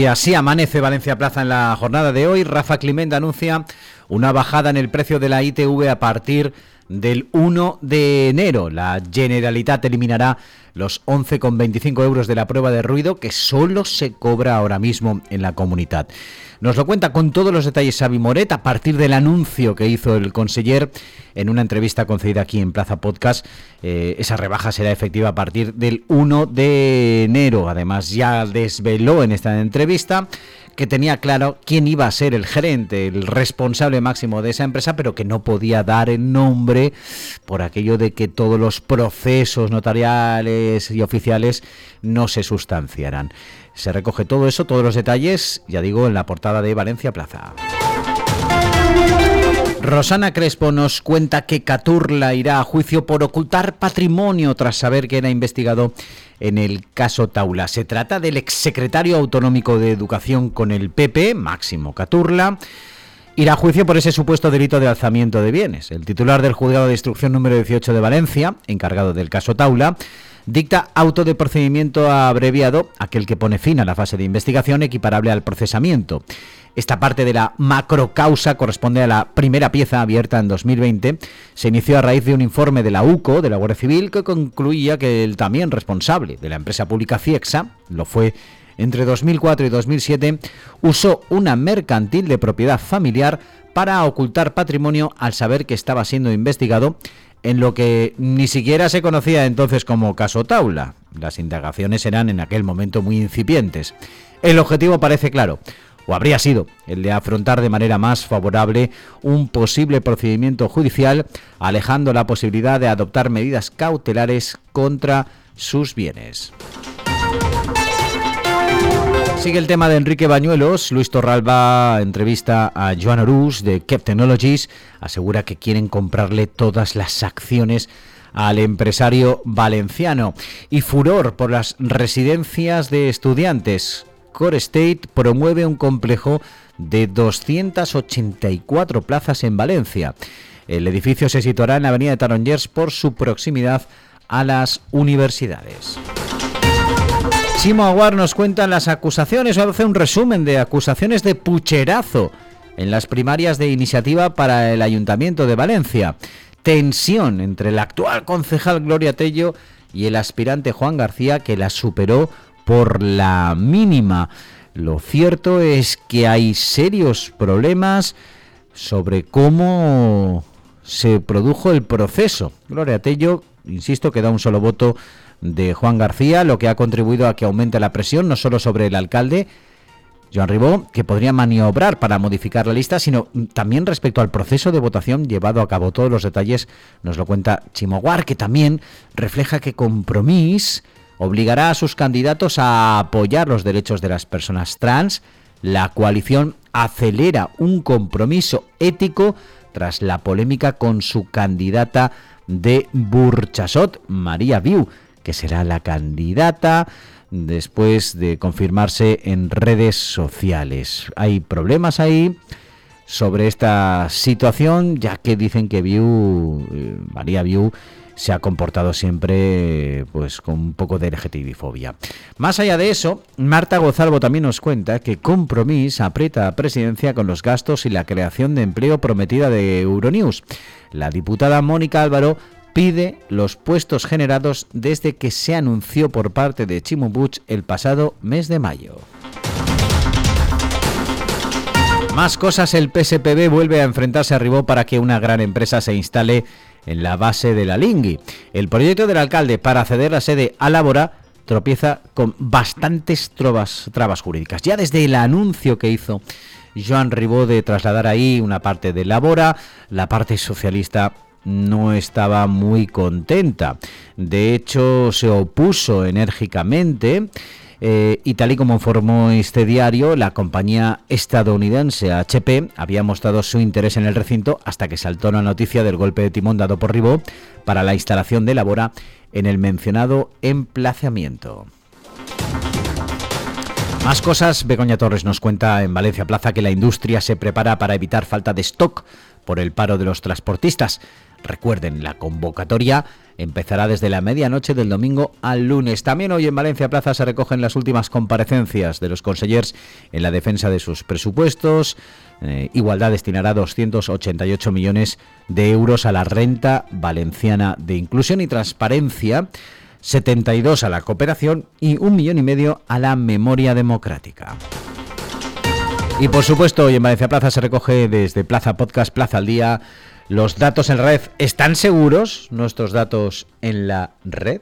Y así amanece Valencia Plaza en la jornada de hoy. Rafa Clement anuncia una bajada en el precio de la ITV a partir del 1 de enero. La Generalitat eliminará los 11,25 euros de la prueba de ruido que solo se cobra ahora mismo en la comunidad. Nos lo cuenta con todos los detalles Xavi Moret a partir del anuncio que hizo el conseller en una entrevista concedida aquí en Plaza Podcast. Eh, esa rebaja será efectiva a partir del 1 de enero. Además, ya desveló en esta entrevista que tenía claro quién iba a ser el gerente, el responsable máximo de esa empresa, pero que no podía dar el nombre por aquello de que todos los procesos notariales y oficiales no se sustanciaran. Se recoge todo eso, todos los detalles, ya digo, en la portada de Valencia Plaza. Rosana Crespo nos cuenta que Caturla irá a juicio por ocultar patrimonio tras saber que era investigado en el caso Taula. Se trata del exsecretario autonómico de Educación con el PP, Máximo Caturla. Irá a juicio por ese supuesto delito de alzamiento de bienes. El titular del juzgado de instrucción número 18 de Valencia, encargado del caso Taula, dicta auto de procedimiento abreviado, aquel que pone fin a la fase de investigación equiparable al procesamiento. Esta parte de la macrocausa corresponde a la primera pieza abierta en 2020. Se inició a raíz de un informe de la UCO, de la Guardia Civil, que concluía que el también responsable de la empresa pública CIEXA, lo fue entre 2004 y 2007, usó una mercantil de propiedad familiar para ocultar patrimonio al saber que estaba siendo investigado en lo que ni siquiera se conocía entonces como caso Taula. Las indagaciones eran en aquel momento muy incipientes. El objetivo parece claro, o habría sido el de afrontar de manera más favorable un posible procedimiento judicial, alejando la posibilidad de adoptar medidas cautelares contra sus bienes. Sigue el tema de Enrique Bañuelos. Luis Torralba entrevista a Joan Orús de Kept Technologies. Asegura que quieren comprarle todas las acciones al empresario valenciano. Y furor por las residencias de estudiantes. Core State promueve un complejo de 284 plazas en Valencia. El edificio se situará en la avenida de Tarongers por su proximidad a las universidades. Chimo Aguar nos cuenta las acusaciones, o hace un resumen de acusaciones de pucherazo en las primarias de iniciativa para el Ayuntamiento de Valencia. Tensión entre el actual concejal Gloria Tello y el aspirante Juan García que la superó por la mínima. Lo cierto es que hay serios problemas sobre cómo se produjo el proceso. Gloria Tello, insisto, que da un solo voto de Juan García, lo que ha contribuido a que aumente la presión no solo sobre el alcalde, Joan Ribó, que podría maniobrar para modificar la lista, sino también respecto al proceso de votación llevado a cabo. Todos los detalles nos lo cuenta Chimoguar, que también refleja que Compromís obligará a sus candidatos a apoyar los derechos de las personas trans. La coalición acelera un compromiso ético tras la polémica con su candidata de Burchasot, María Viu que será la candidata después de confirmarse en redes sociales. Hay problemas ahí sobre esta situación, ya que dicen que View, eh, María View, se ha comportado siempre pues con un poco de LGTBI-fobia. Más allá de eso, Marta Gozalvo también nos cuenta que Compromís aprieta a presidencia con los gastos y la creación de empleo prometida de Euronews. La diputada Mónica Álvaro pide los puestos generados desde que se anunció por parte de Chimo el pasado mes de mayo. Más cosas, el PSPB vuelve a enfrentarse a Ribó para que una gran empresa se instale en la base de la Lingui. El proyecto del alcalde para ceder la sede a Labora tropieza con bastantes trabas jurídicas. Ya desde el anuncio que hizo Joan Ribó de trasladar ahí una parte de Labora, la parte socialista no estaba muy contenta. De hecho, se opuso enérgicamente. Eh, y tal y como informó este diario, la compañía estadounidense HP había mostrado su interés en el recinto hasta que saltó la noticia del golpe de timón dado por Ribó para la instalación de Labora en el mencionado emplazamiento. Más cosas, Begoña Torres nos cuenta en Valencia Plaza que la industria se prepara para evitar falta de stock por el paro de los transportistas. Recuerden, la convocatoria empezará desde la medianoche del domingo al lunes. También hoy en Valencia Plaza se recogen las últimas comparecencias de los consellers en la defensa de sus presupuestos. Eh, Igualdad destinará 288 millones de euros a la renta valenciana de inclusión y transparencia. 72 a la cooperación y un millón y medio a la memoria democrática. Y por supuesto, hoy en Valencia Plaza se recoge desde Plaza Podcast, Plaza al Día, los datos en red. ¿Están seguros nuestros datos en la red?